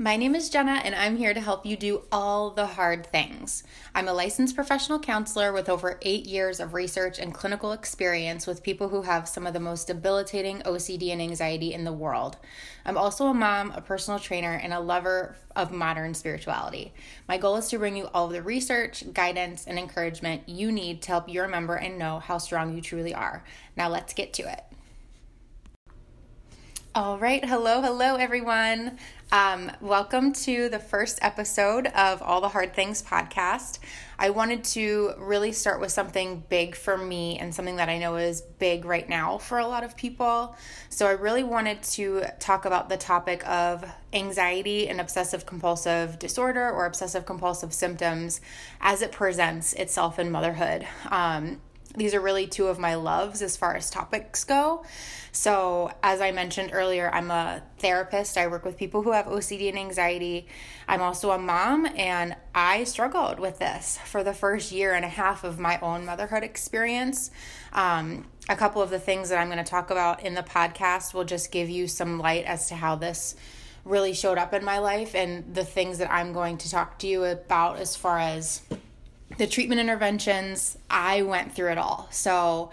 My name is Jenna, and I'm here to help you do all the hard things. I'm a licensed professional counselor with over eight years of research and clinical experience with people who have some of the most debilitating OCD and anxiety in the world. I'm also a mom, a personal trainer, and a lover of modern spirituality. My goal is to bring you all the research, guidance, and encouragement you need to help you remember and know how strong you truly are. Now, let's get to it. All right, hello, hello, everyone. Um, welcome to the first episode of All the Hard Things podcast. I wanted to really start with something big for me and something that I know is big right now for a lot of people. So, I really wanted to talk about the topic of anxiety and obsessive compulsive disorder or obsessive compulsive symptoms as it presents itself in motherhood. Um, these are really two of my loves as far as topics go. So, as I mentioned earlier, I'm a therapist. I work with people who have OCD and anxiety. I'm also a mom, and I struggled with this for the first year and a half of my own motherhood experience. Um, a couple of the things that I'm going to talk about in the podcast will just give you some light as to how this really showed up in my life and the things that I'm going to talk to you about as far as the treatment interventions, I went through it all. So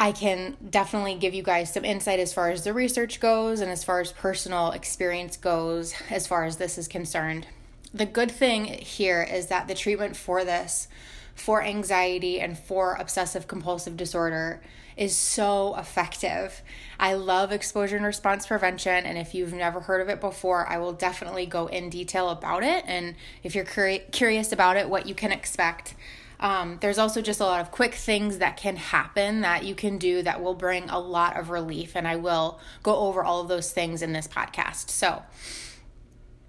I can definitely give you guys some insight as far as the research goes and as far as personal experience goes, as far as this is concerned. The good thing here is that the treatment for this, for anxiety and for obsessive compulsive disorder, is so effective. I love exposure and response prevention, and if you've never heard of it before, I will definitely go in detail about it. And if you're curi- curious about it, what you can expect. Um, there's also just a lot of quick things that can happen that you can do that will bring a lot of relief, and I will go over all of those things in this podcast. So,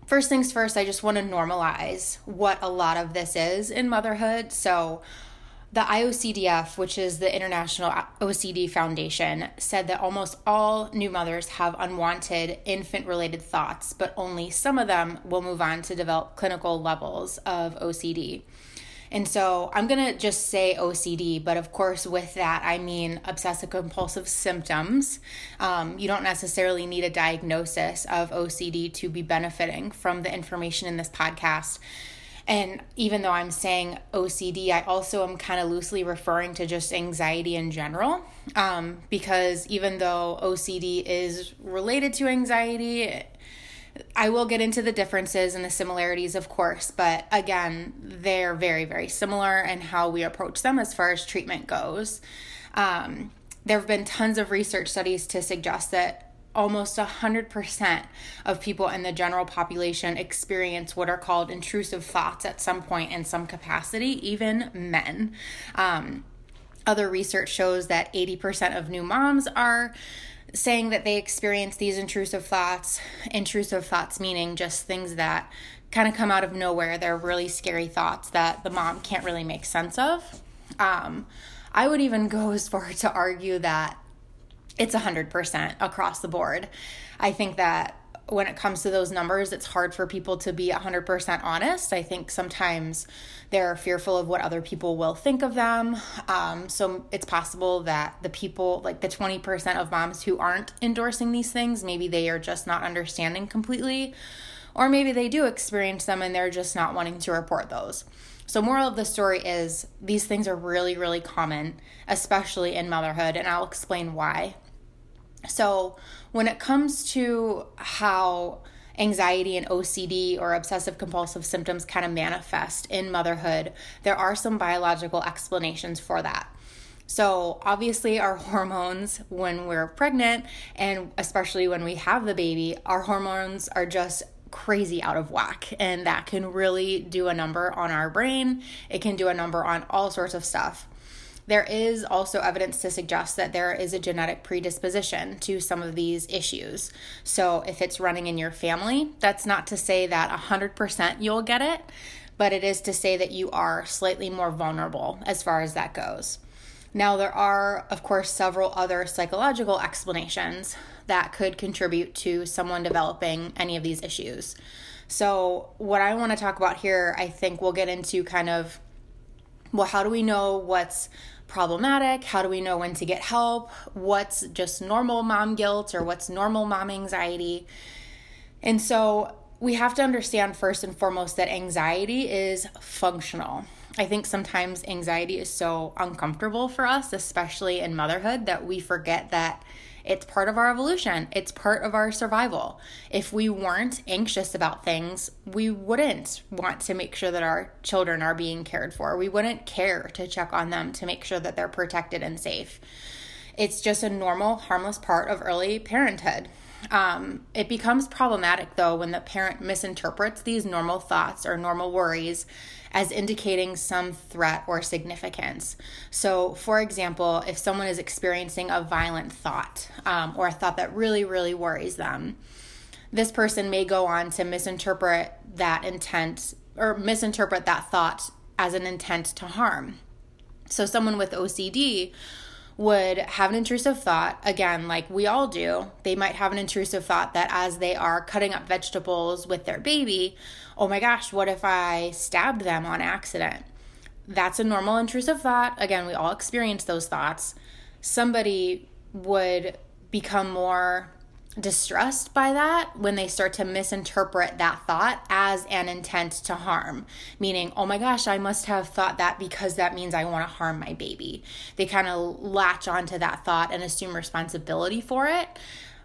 first things first, I just want to normalize what a lot of this is in motherhood. So, the IOCDF, which is the International OCD Foundation, said that almost all new mothers have unwanted infant related thoughts, but only some of them will move on to develop clinical levels of OCD. And so I'm going to just say OCD, but of course, with that, I mean obsessive compulsive symptoms. Um, you don't necessarily need a diagnosis of OCD to be benefiting from the information in this podcast. And even though I'm saying OCD, I also am kind of loosely referring to just anxiety in general. Um, because even though OCD is related to anxiety, I will get into the differences and the similarities, of course, but again, they're very, very similar in how we approach them as far as treatment goes. Um, there have been tons of research studies to suggest that almost 100% of people in the general population experience what are called intrusive thoughts at some point in some capacity, even men. Um, other research shows that 80% of new moms are saying that they experience these intrusive thoughts. Intrusive thoughts meaning just things that kind of come out of nowhere. They're really scary thoughts that the mom can't really make sense of. Um, I would even go as far to argue that it's 100% across the board. I think that when it comes to those numbers, it's hard for people to be 100% honest. I think sometimes they're fearful of what other people will think of them. Um, so it's possible that the people, like the 20% of moms who aren't endorsing these things, maybe they are just not understanding completely. Or maybe they do experience them and they're just not wanting to report those. So, moral of the story is these things are really, really common, especially in motherhood, and I'll explain why. So, when it comes to how anxiety and OCD or obsessive compulsive symptoms kind of manifest in motherhood, there are some biological explanations for that. So, obviously, our hormones when we're pregnant and especially when we have the baby, our hormones are just crazy out of whack and that can really do a number on our brain. It can do a number on all sorts of stuff. There is also evidence to suggest that there is a genetic predisposition to some of these issues. So, if it's running in your family, that's not to say that 100% you'll get it, but it is to say that you are slightly more vulnerable as far as that goes. Now, there are, of course, several other psychological explanations that could contribute to someone developing any of these issues. So, what I want to talk about here, I think we'll get into kind of well, how do we know what's problematic? How do we know when to get help? What's just normal mom guilt or what's normal mom anxiety? And so we have to understand first and foremost that anxiety is functional. I think sometimes anxiety is so uncomfortable for us, especially in motherhood, that we forget that it's part of our evolution, it's part of our survival. If we weren't anxious about things, we wouldn't want to make sure that our children are being cared for. We wouldn't care to check on them to make sure that they're protected and safe. It's just a normal, harmless part of early parenthood. Um, it becomes problematic though when the parent misinterprets these normal thoughts or normal worries as indicating some threat or significance. So, for example, if someone is experiencing a violent thought um, or a thought that really, really worries them, this person may go on to misinterpret that intent or misinterpret that thought as an intent to harm. So, someone with OCD would have an intrusive thought, again, like we all do, they might have an intrusive thought that as they are cutting up vegetables with their baby, oh my gosh, what if I stabbed them on accident? That's a normal intrusive thought. Again, we all experience those thoughts. Somebody would become more distressed by that when they start to misinterpret that thought as an intent to harm, meaning, oh my gosh, I must have thought that because that means I want to harm my baby. They kind of latch onto that thought and assume responsibility for it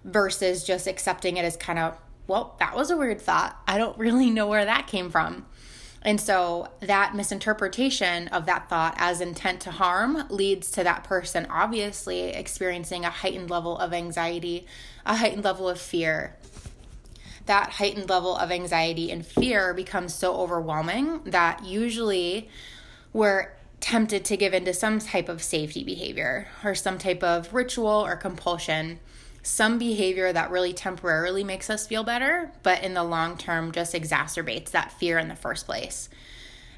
versus just accepting it as kind of, well, that was a weird thought. I don't really know where that came from. And so that misinterpretation of that thought as intent to harm leads to that person obviously experiencing a heightened level of anxiety, a heightened level of fear. That heightened level of anxiety and fear becomes so overwhelming that usually we're tempted to give into some type of safety behavior or some type of ritual or compulsion some behavior that really temporarily makes us feel better, but in the long term just exacerbates that fear in the first place.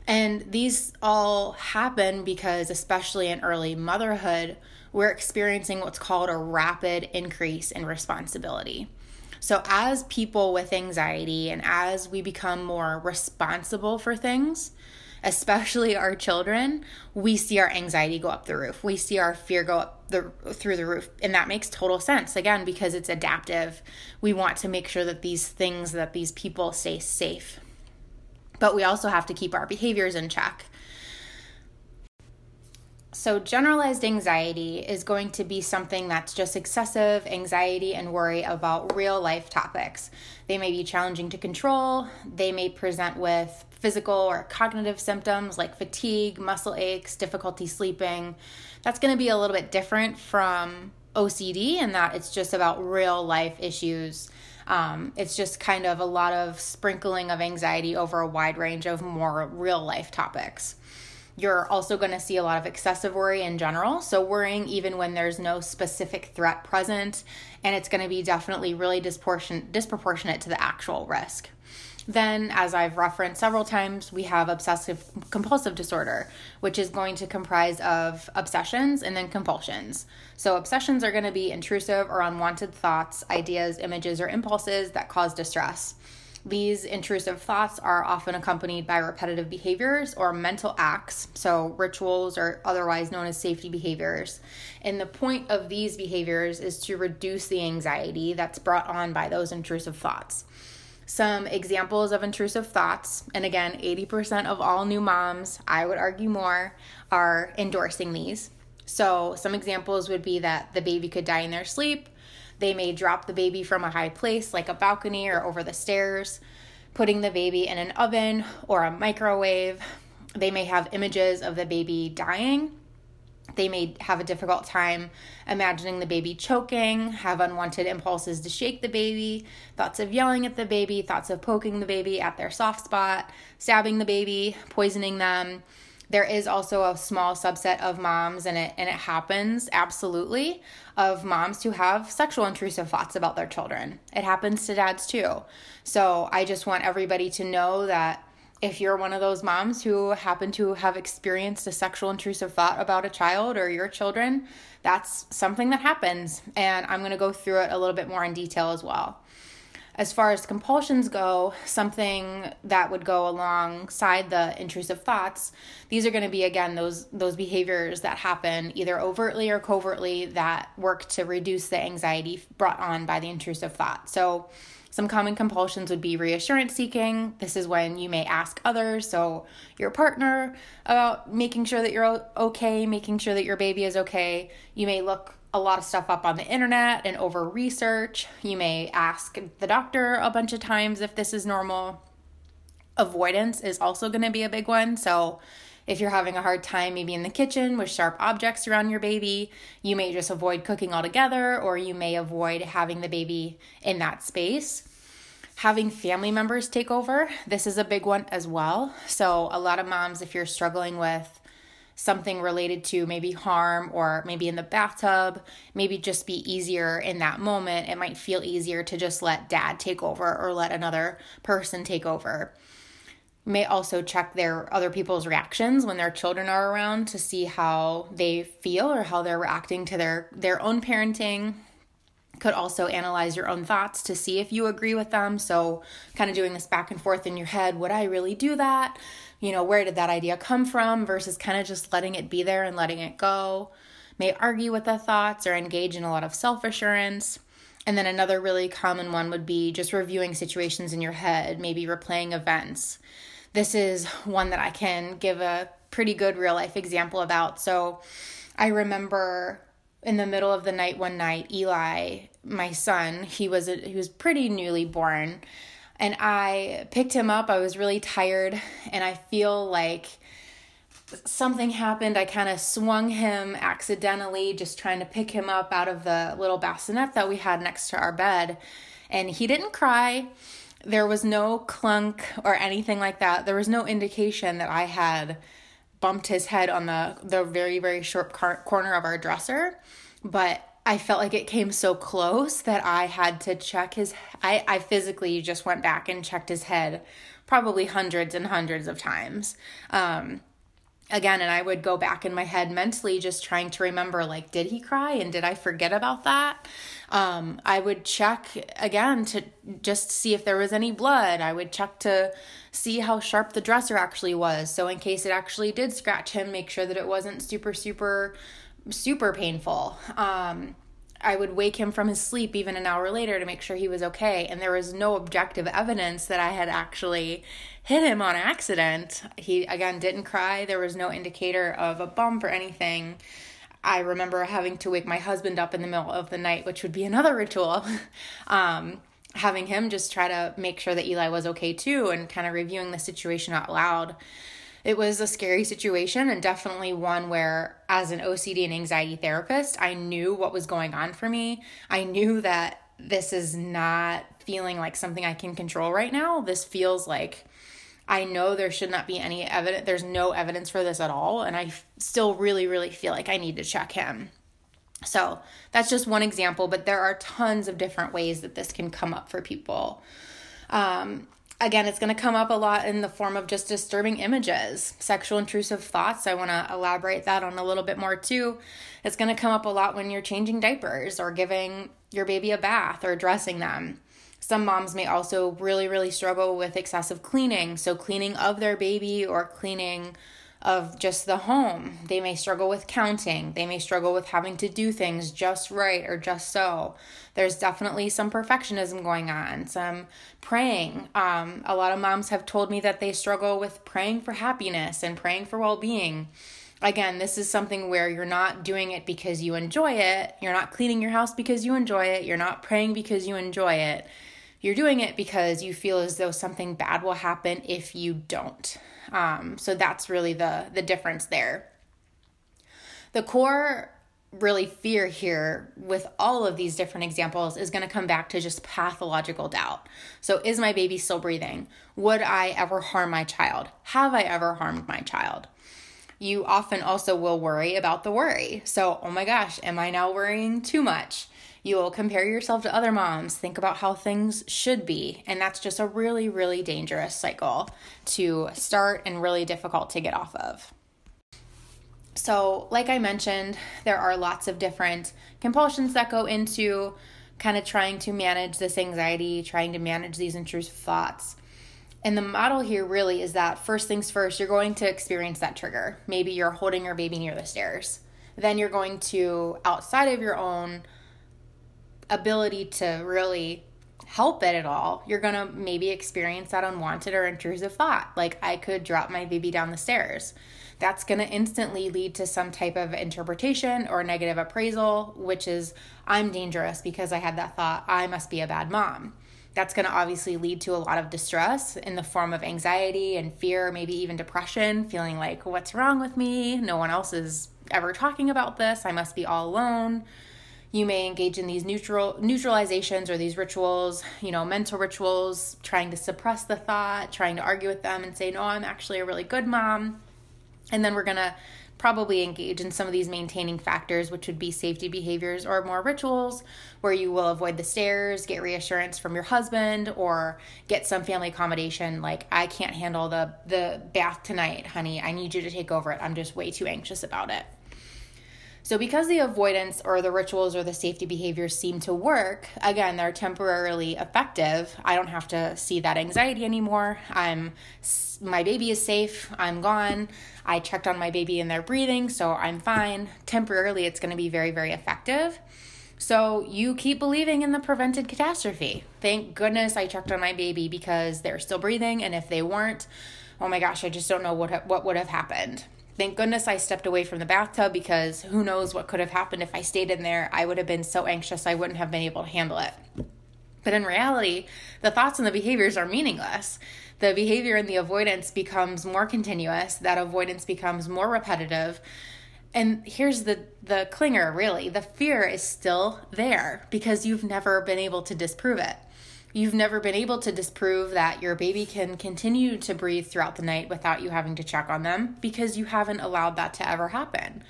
And these all happen because, especially in early motherhood, we're experiencing what's called a rapid increase in responsibility. So, as people with anxiety and as we become more responsible for things, especially our children, we see our anxiety go up the roof. We see our fear go up the through the roof. And that makes total sense again because it's adaptive. We want to make sure that these things that these people stay safe. But we also have to keep our behaviors in check. So, generalized anxiety is going to be something that's just excessive anxiety and worry about real life topics. They may be challenging to control, they may present with physical or cognitive symptoms like fatigue, muscle aches, difficulty sleeping. That's going to be a little bit different from OCD in that it's just about real life issues. Um, it's just kind of a lot of sprinkling of anxiety over a wide range of more real life topics. You're also going to see a lot of excessive worry in general. So, worrying even when there's no specific threat present, and it's going to be definitely really disproportionate, disproportionate to the actual risk. Then, as I've referenced several times, we have obsessive compulsive disorder, which is going to comprise of obsessions and then compulsions. So, obsessions are going to be intrusive or unwanted thoughts, ideas, images, or impulses that cause distress. These intrusive thoughts are often accompanied by repetitive behaviors or mental acts, so rituals or otherwise known as safety behaviors. And the point of these behaviors is to reduce the anxiety that's brought on by those intrusive thoughts. Some examples of intrusive thoughts, and again, 80% of all new moms, I would argue more, are endorsing these. So, some examples would be that the baby could die in their sleep. They may drop the baby from a high place, like a balcony or over the stairs, putting the baby in an oven or a microwave. They may have images of the baby dying they may have a difficult time imagining the baby choking, have unwanted impulses to shake the baby, thoughts of yelling at the baby, thoughts of poking the baby at their soft spot, stabbing the baby, poisoning them. there is also a small subset of moms and it and it happens absolutely of moms who have sexual intrusive thoughts about their children. It happens to dads too. So I just want everybody to know that if you're one of those moms who happen to have experienced a sexual intrusive thought about a child or your children, that's something that happens. And I'm going to go through it a little bit more in detail as well. As far as compulsions go, something that would go alongside the intrusive thoughts, these are going to be again those those behaviors that happen either overtly or covertly that work to reduce the anxiety brought on by the intrusive thought. So some common compulsions would be reassurance seeking. This is when you may ask others, so your partner, about making sure that you're okay, making sure that your baby is okay. You may look a lot of stuff up on the internet and over research. You may ask the doctor a bunch of times if this is normal. Avoidance is also going to be a big one. So, if you're having a hard time, maybe in the kitchen with sharp objects around your baby, you may just avoid cooking altogether, or you may avoid having the baby in that space. Having family members take over, this is a big one as well. So, a lot of moms, if you're struggling with something related to maybe harm or maybe in the bathtub, maybe just be easier in that moment. It might feel easier to just let dad take over or let another person take over. May also check their other people's reactions when their children are around to see how they feel or how they're reacting to their their own parenting could also analyze your own thoughts to see if you agree with them. So, kind of doing this back and forth in your head would I really do that? you know, where did that idea come from versus kind of just letting it be there and letting it go. May argue with the thoughts or engage in a lot of self assurance. And then another really common one would be just reviewing situations in your head, maybe replaying events. This is one that I can give a pretty good real life example about. So I remember in the middle of the night one night, Eli, my son, he was a, he was pretty newly born and I picked him up. I was really tired, and I feel like something happened. I kind of swung him accidentally, just trying to pick him up out of the little bassinet that we had next to our bed. And he didn't cry. There was no clunk or anything like that. There was no indication that I had bumped his head on the the very very short car- corner of our dresser. But I felt like it came so close that I had to check his I I physically just went back and checked his head probably hundreds and hundreds of times. Um again and I would go back in my head mentally just trying to remember like did he cry and did I forget about that? Um I would check again to just see if there was any blood. I would check to see how sharp the dresser actually was. So in case it actually did scratch him, make sure that it wasn't super super super painful. Um, I would wake him from his sleep even an hour later to make sure he was okay. And there was no objective evidence that I had actually hit him on accident. He, again, didn't cry. There was no indicator of a bump or anything. I remember having to wake my husband up in the middle of the night, which would be another ritual. um, having him just try to make sure that Eli was okay too and kind of reviewing the situation out loud it was a scary situation and definitely one where, as an OCD and anxiety therapist, I knew what was going on for me. I knew that this is not feeling like something I can control right now. This feels like I know there should not be any evidence, there's no evidence for this at all. And I still really, really feel like I need to check him. So that's just one example, but there are tons of different ways that this can come up for people. Um, again, it's going to come up a lot in the form of just disturbing images, sexual intrusive thoughts. I want to elaborate that on a little bit more too. It's going to come up a lot when you're changing diapers or giving your baby a bath or dressing them. Some moms may also really, really struggle with excessive cleaning. So, cleaning of their baby or cleaning of just the home. They may struggle with counting. They may struggle with having to do things just right or just so. There's definitely some perfectionism going on, some praying. Um, a lot of moms have told me that they struggle with praying for happiness and praying for well being. Again, this is something where you're not doing it because you enjoy it. You're not cleaning your house because you enjoy it. You're not praying because you enjoy it. You're doing it because you feel as though something bad will happen if you don't. Um, so that's really the the difference there. The core really fear here with all of these different examples is going to come back to just pathological doubt. So, is my baby still breathing? Would I ever harm my child? Have I ever harmed my child? You often also will worry about the worry. So, oh my gosh, am I now worrying too much? You will compare yourself to other moms, think about how things should be, and that's just a really, really dangerous cycle to start and really difficult to get off of. So, like I mentioned, there are lots of different compulsions that go into kind of trying to manage this anxiety, trying to manage these intrusive thoughts. And the model here really is that first things first, you're going to experience that trigger. Maybe you're holding your baby near the stairs. Then you're going to, outside of your own ability to really help it at all, you're going to maybe experience that unwanted or intrusive thought. Like, I could drop my baby down the stairs that's going to instantly lead to some type of interpretation or negative appraisal, which is I'm dangerous because I had that thought, I must be a bad mom. That's going to obviously lead to a lot of distress in the form of anxiety and fear, maybe even depression, feeling like, what's wrong with me? No one else is ever talking about this. I must be all alone. You may engage in these neutral neutralizations or these rituals, you know, mental rituals, trying to suppress the thought, trying to argue with them and say, "No, I'm actually a really good mom." And then we're going to probably engage in some of these maintaining factors, which would be safety behaviors or more rituals, where you will avoid the stairs, get reassurance from your husband, or get some family accommodation like, I can't handle the, the bath tonight, honey. I need you to take over it. I'm just way too anxious about it. So, because the avoidance or the rituals or the safety behaviors seem to work, again, they're temporarily effective. I don't have to see that anxiety anymore. I'm my baby is safe. I'm gone. I checked on my baby and they're breathing, so I'm fine. Temporarily, it's going to be very, very effective. So you keep believing in the prevented catastrophe. Thank goodness I checked on my baby because they're still breathing, and if they weren't, oh my gosh, I just don't know what what would have happened. Thank goodness I stepped away from the bathtub because who knows what could have happened if I stayed in there. I would have been so anxious I wouldn't have been able to handle it. But in reality, the thoughts and the behaviors are meaningless. The behavior and the avoidance becomes more continuous, that avoidance becomes more repetitive. And here's the the clinger really. The fear is still there because you've never been able to disprove it. You've never been able to disprove that your baby can continue to breathe throughout the night without you having to check on them because you haven't allowed that to ever happen.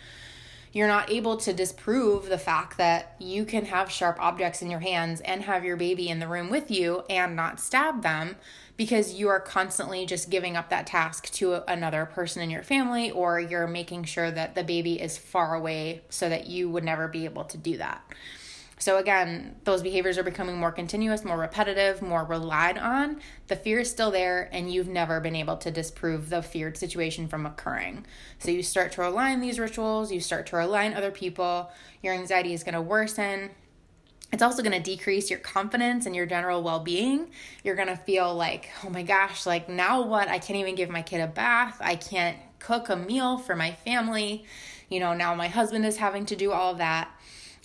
You're not able to disprove the fact that you can have sharp objects in your hands and have your baby in the room with you and not stab them because you are constantly just giving up that task to another person in your family or you're making sure that the baby is far away so that you would never be able to do that. So, again, those behaviors are becoming more continuous, more repetitive, more relied on. The fear is still there, and you've never been able to disprove the feared situation from occurring. So, you start to align these rituals, you start to align other people, your anxiety is going to worsen. It's also going to decrease your confidence and your general well being. You're going to feel like, oh my gosh, like now what? I can't even give my kid a bath. I can't cook a meal for my family. You know, now my husband is having to do all that.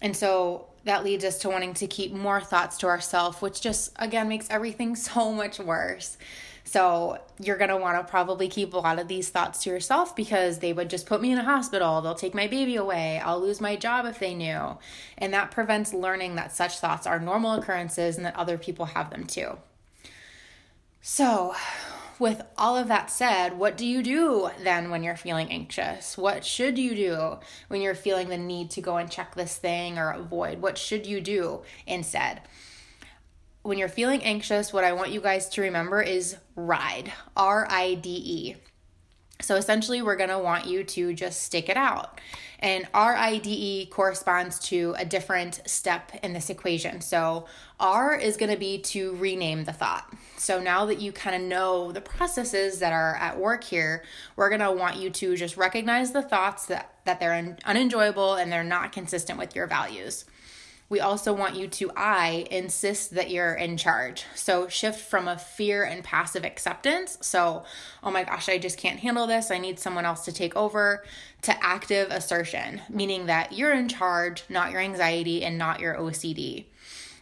And so that leads us to wanting to keep more thoughts to ourselves, which just again makes everything so much worse. So, you're going to want to probably keep a lot of these thoughts to yourself because they would just put me in a hospital. They'll take my baby away. I'll lose my job if they knew. And that prevents learning that such thoughts are normal occurrences and that other people have them too. So, with all of that said, what do you do then when you're feeling anxious? What should you do when you're feeling the need to go and check this thing or avoid? What should you do instead? When you're feeling anxious, what I want you guys to remember is RIDE, R I D E. So essentially, we're to want you to just stick it out. And RIDE corresponds to a different step in this equation. So R is going to be to rename the thought. So now that you kind of know the processes that are at work here, we're going to want you to just recognize the thoughts that, that they're unenjoyable and they're not consistent with your values. We also want you to I insist that you're in charge. So shift from a fear and passive acceptance. So, oh my gosh, I just can't handle this. I need someone else to take over to active assertion, meaning that you're in charge, not your anxiety and not your OCD.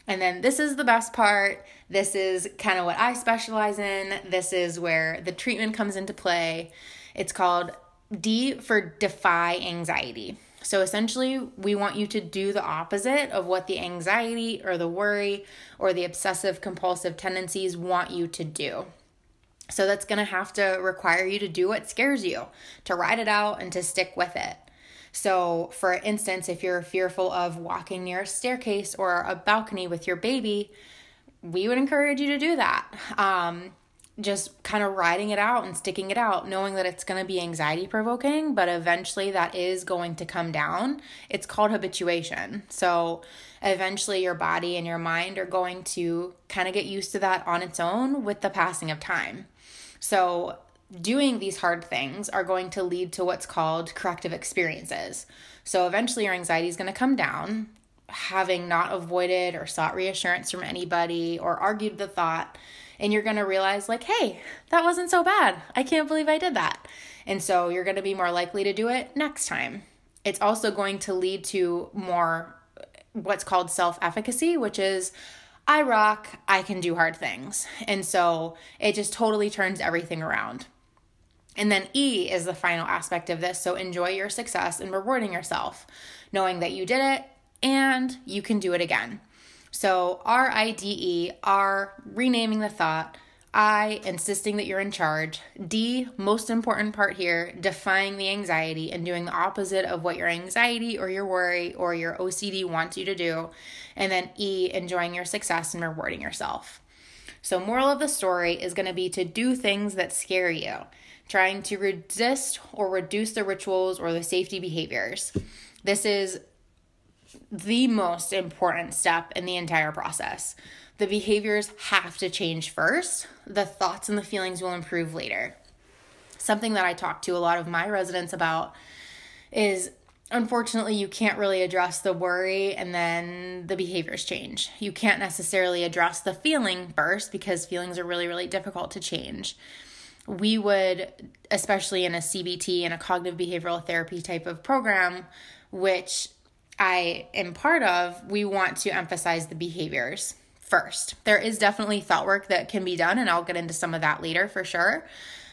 And then this is the best part. This is kind of what I specialize in. This is where the treatment comes into play. It's called D for defy anxiety. So essentially, we want you to do the opposite of what the anxiety or the worry or the obsessive compulsive tendencies want you to do. So that's going to have to require you to do what scares you, to ride it out and to stick with it. So, for instance, if you're fearful of walking near a staircase or a balcony with your baby, we would encourage you to do that. Um, just kind of riding it out and sticking it out, knowing that it's going to be anxiety provoking, but eventually that is going to come down. It's called habituation. So eventually your body and your mind are going to kind of get used to that on its own with the passing of time. So doing these hard things are going to lead to what's called corrective experiences. So eventually your anxiety is going to come down, having not avoided or sought reassurance from anybody or argued the thought and you're going to realize like hey that wasn't so bad. I can't believe i did that. And so you're going to be more likely to do it next time. It's also going to lead to more uh, what's called self-efficacy which is i rock i can do hard things. And so it just totally turns everything around. And then E is the final aspect of this. So enjoy your success and rewarding yourself, knowing that you did it and you can do it again. So R I D E, R, renaming the thought. I, insisting that you're in charge. D, most important part here, defying the anxiety and doing the opposite of what your anxiety or your worry or your OCD wants you to do. And then E, enjoying your success and rewarding yourself. So, moral of the story is going to be to do things that scare you, trying to resist or reduce the rituals or the safety behaviors. This is the most important step in the entire process. The behaviors have to change first, the thoughts and the feelings will improve later. Something that I talk to a lot of my residents about is unfortunately you can't really address the worry and then the behaviors change. You can't necessarily address the feeling first because feelings are really, really difficult to change. We would, especially in a CBT and a cognitive behavioral therapy type of program, which I am part of, we want to emphasize the behaviors first. There is definitely thought work that can be done, and I'll get into some of that later for sure.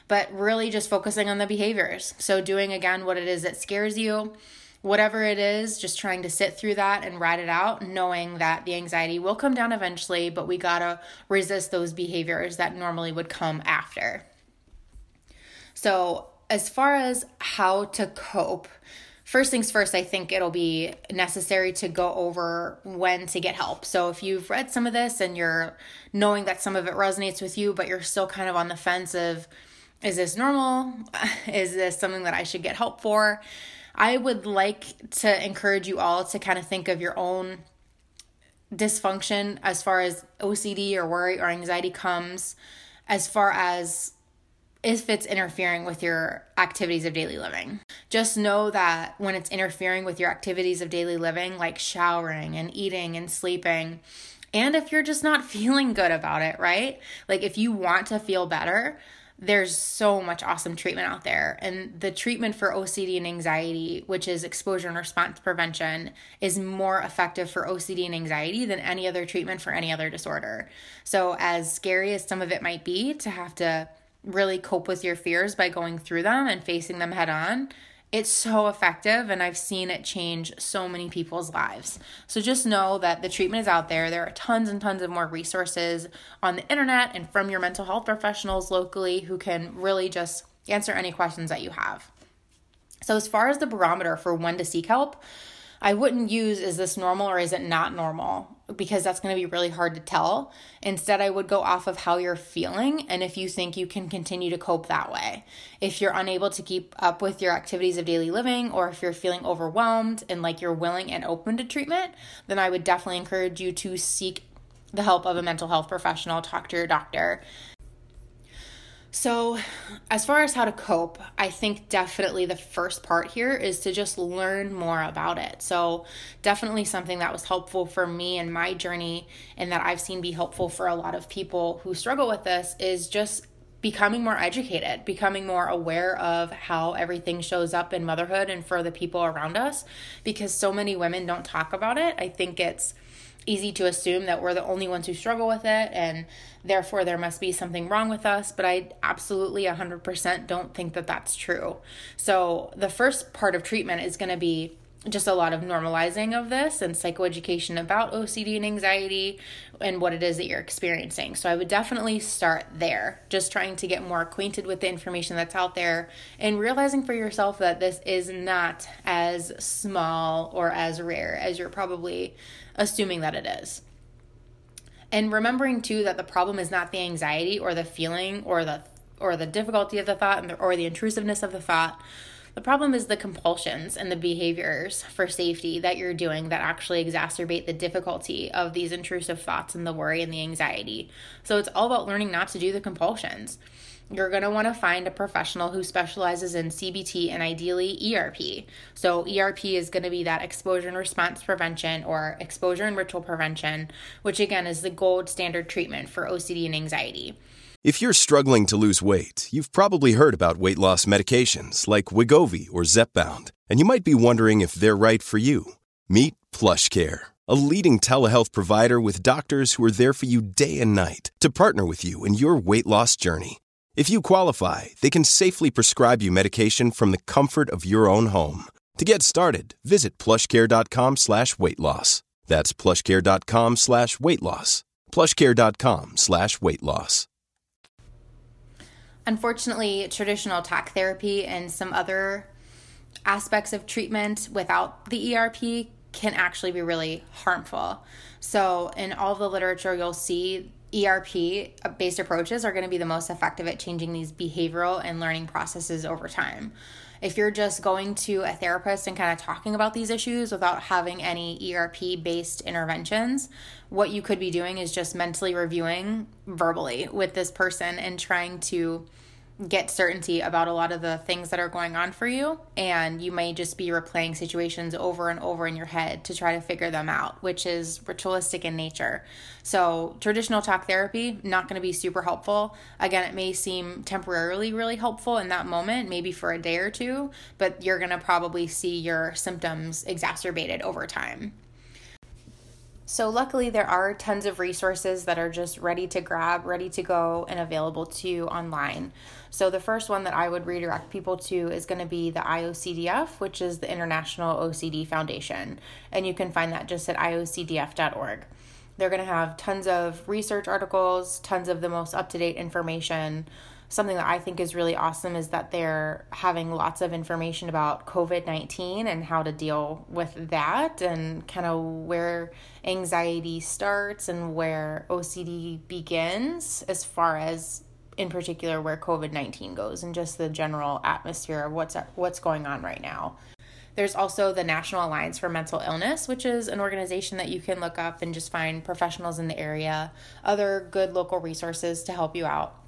But really just focusing on the behaviors. So, doing again what it is that scares you, whatever it is, just trying to sit through that and ride it out, knowing that the anxiety will come down eventually, but we gotta resist those behaviors that normally would come after. So, as far as how to cope, first things first, I think it'll be necessary to go over when to get help. So if you've read some of this and you're knowing that some of it resonates with you, but you're still kind of on the fence of, is this normal? Is this something that I should get help for? I would like to encourage you all to kind of think of your own dysfunction as far as OCD or worry or anxiety comes, as far as if it's interfering with your activities of daily living. Just know that when it's interfering with your activities of daily living, like showering and eating and sleeping, and if you're just not feeling good about it, right? Like if you want to feel better, there's so much awesome treatment out there. And the treatment for OCD and anxiety, which is exposure and response prevention, is more effective for OCD and anxiety than any other treatment for any other disorder. So, as scary as some of it might be to have to really cope with your fears by going through them and facing them head on, it's so effective and I've seen it change so many people's lives. So just know that the treatment is out there. There are tons and tons of more resources on the internet and from your mental health professionals locally who can really just answer any questions that you have. So, as far as the barometer for when to seek help, I wouldn't use is this normal or is it not normal because that's going to be really hard to tell. Instead, I would go off of how you're feeling and if you think you can continue to cope that way. If you're unable to keep up with your activities of daily living or if you're feeling overwhelmed and like you're willing and open to treatment, then I would definitely encourage you to seek the help of a mental health professional, talk to your doctor, so, as far as how to cope, I think definitely the first part here is to just learn more about it. So, definitely something that was helpful for me in my journey and that I've seen be helpful for a lot of people who struggle with this is just becoming more educated, becoming more aware of how everything shows up in motherhood and for the people around us because so many women don't talk about it. I think it's easy to assume that we're the only ones who struggle with it and therefore there must be something wrong with us but i absolutely 100% don't think that that's true so the first part of treatment is going to be just a lot of normalizing of this and psychoeducation about OCD and anxiety and what it is that you're experiencing. So I would definitely start there, just trying to get more acquainted with the information that's out there and realizing for yourself that this is not as small or as rare as you're probably assuming that it is. And remembering too that the problem is not the anxiety or the feeling or the or the difficulty of the thought or the intrusiveness of the thought the problem is the compulsions and the behaviors for safety that you're doing that actually exacerbate the difficulty of these intrusive thoughts and the worry and the anxiety. So it's all about learning not to do the compulsions. You're going to want to find a professional who specializes in CBT and ideally ERP. So, ERP is going to be that exposure and response prevention or exposure and ritual prevention, which again is the gold standard treatment for OCD and anxiety. If you're struggling to lose weight, you've probably heard about weight loss medications like Wegovy or Zepbound, and you might be wondering if they're right for you. Meet PlushCare, a leading telehealth provider with doctors who are there for you day and night to partner with you in your weight loss journey. If you qualify, they can safely prescribe you medication from the comfort of your own home. To get started, visit plushcare.com slash weight loss. That's plushcare.com slash weight loss. Plushcare.com slash weight loss. Unfortunately, traditional talk therapy and some other aspects of treatment without the ERP can actually be really harmful. So, in all the literature, you'll see ERP uh, based approaches are going to be the most effective at changing these behavioral and learning processes over time. If you're just going to a therapist and kind of talking about these issues without having any ERP based interventions, what you could be doing is just mentally reviewing verbally with this person and trying to get certainty about a lot of the things that are going on for you and you may just be replaying situations over and over in your head to try to figure them out which is ritualistic in nature. So traditional talk therapy not going to be super helpful. Again it may seem temporarily really helpful in that moment maybe for a day or two but you're going to probably see your symptoms exacerbated over time so, luckily, there are tons of resources that are just ready to grab, ready to go, and available to you online. So, the first one that I would redirect people to is going to be the IOCDF, which is the International OCD Foundation. And you can find that just at iocdf.org. They're going to have tons of research articles, tons of the most up to date information something that I think is really awesome is that they're having lots of information about COVID 19 and how to deal with that and kind of where anxiety starts and where OCD begins, as far as in particular where COVID 19 goes and just the general atmosphere of what's, what's going on right now. There's also the National Alliance for Mental Illness, which is an organization that you can look up and just find professionals in the area, other good local resources to help you out.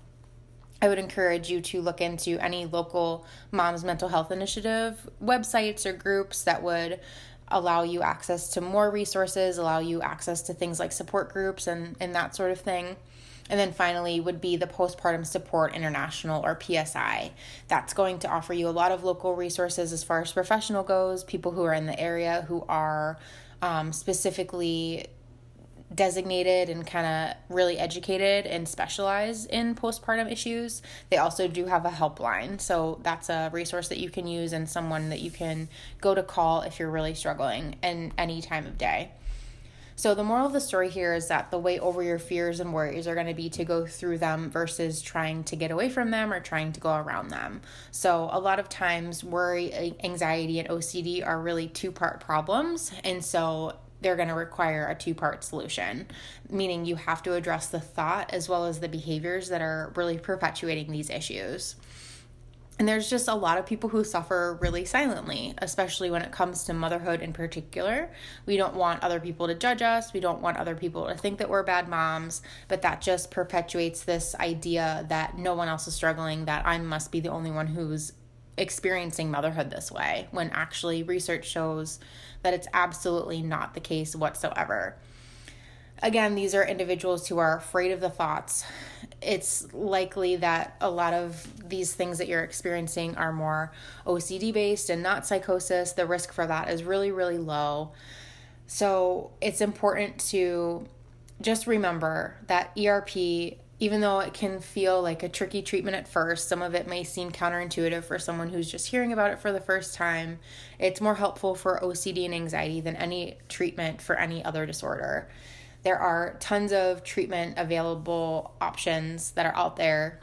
I would encourage you to look into any local Moms Mental Health Initiative websites or groups that would allow you access to more resources, allow you access to things like support groups and, and that sort of thing. And then finally, would be the Postpartum Support International or PSI. That's going to offer you a lot of local resources as far as professional goes, people who are in the area who are um, specifically designated and kind of really educated and specialize in postpartum issues. They also do have a helpline. So that's a resource that you can use and someone that you can go to call if you're really struggling in any time of day. So, the moral of the story here is that the way over your fears and worries are going to be to go through them versus trying to get away from them or trying to go around them. So, a lot of times, worry, anxiety, and OCD are really two part problems. And so, they're going to require a two part solution, meaning you have to address the thought as well as the behaviors that are really perpetuating these issues. And there's just a lot of people who suffer really silently, especially when it comes to motherhood in particular. We don't want other people to judge us. We don't want other people to think that we're bad moms, but that just perpetuates this idea that no one else is struggling, that I must be the only one who's experiencing motherhood this way, when actually research shows that it's absolutely not the case whatsoever. Again, these are individuals who are afraid of the thoughts. It's likely that a lot of these things that you're experiencing are more OCD based and not psychosis. The risk for that is really, really low. So it's important to just remember that ERP even though it can feel like a tricky treatment at first, some of it may seem counterintuitive for someone who's just hearing about it for the first time. It's more helpful for OCD and anxiety than any treatment for any other disorder. There are tons of treatment available options that are out there.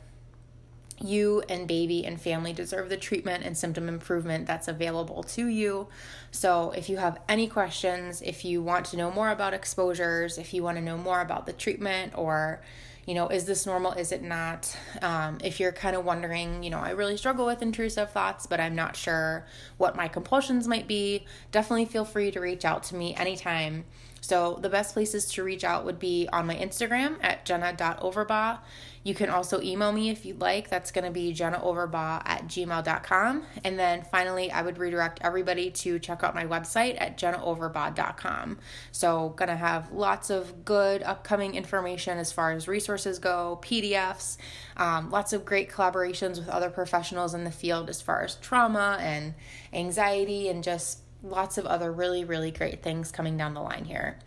You and baby and family deserve the treatment and symptom improvement that's available to you. So, if you have any questions, if you want to know more about exposures, if you want to know more about the treatment or you know, is this normal? Is it not? Um, if you're kind of wondering, you know, I really struggle with intrusive thoughts, but I'm not sure what my compulsions might be, definitely feel free to reach out to me anytime. So the best places to reach out would be on my Instagram at jenna.overbaugh. You can also email me if you'd like. That's going to be jennaoverbaugh at gmail.com. And then finally, I would redirect everybody to check out my website at jennaoverbaugh.com. So, going to have lots of good upcoming information as far as resources go, PDFs, um, lots of great collaborations with other professionals in the field as far as trauma and anxiety and just lots of other really, really great things coming down the line here.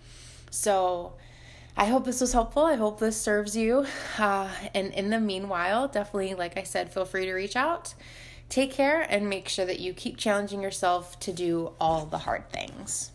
So, I hope this was helpful. I hope this serves you. Uh, and in the meanwhile, definitely, like I said, feel free to reach out. Take care and make sure that you keep challenging yourself to do all the hard things.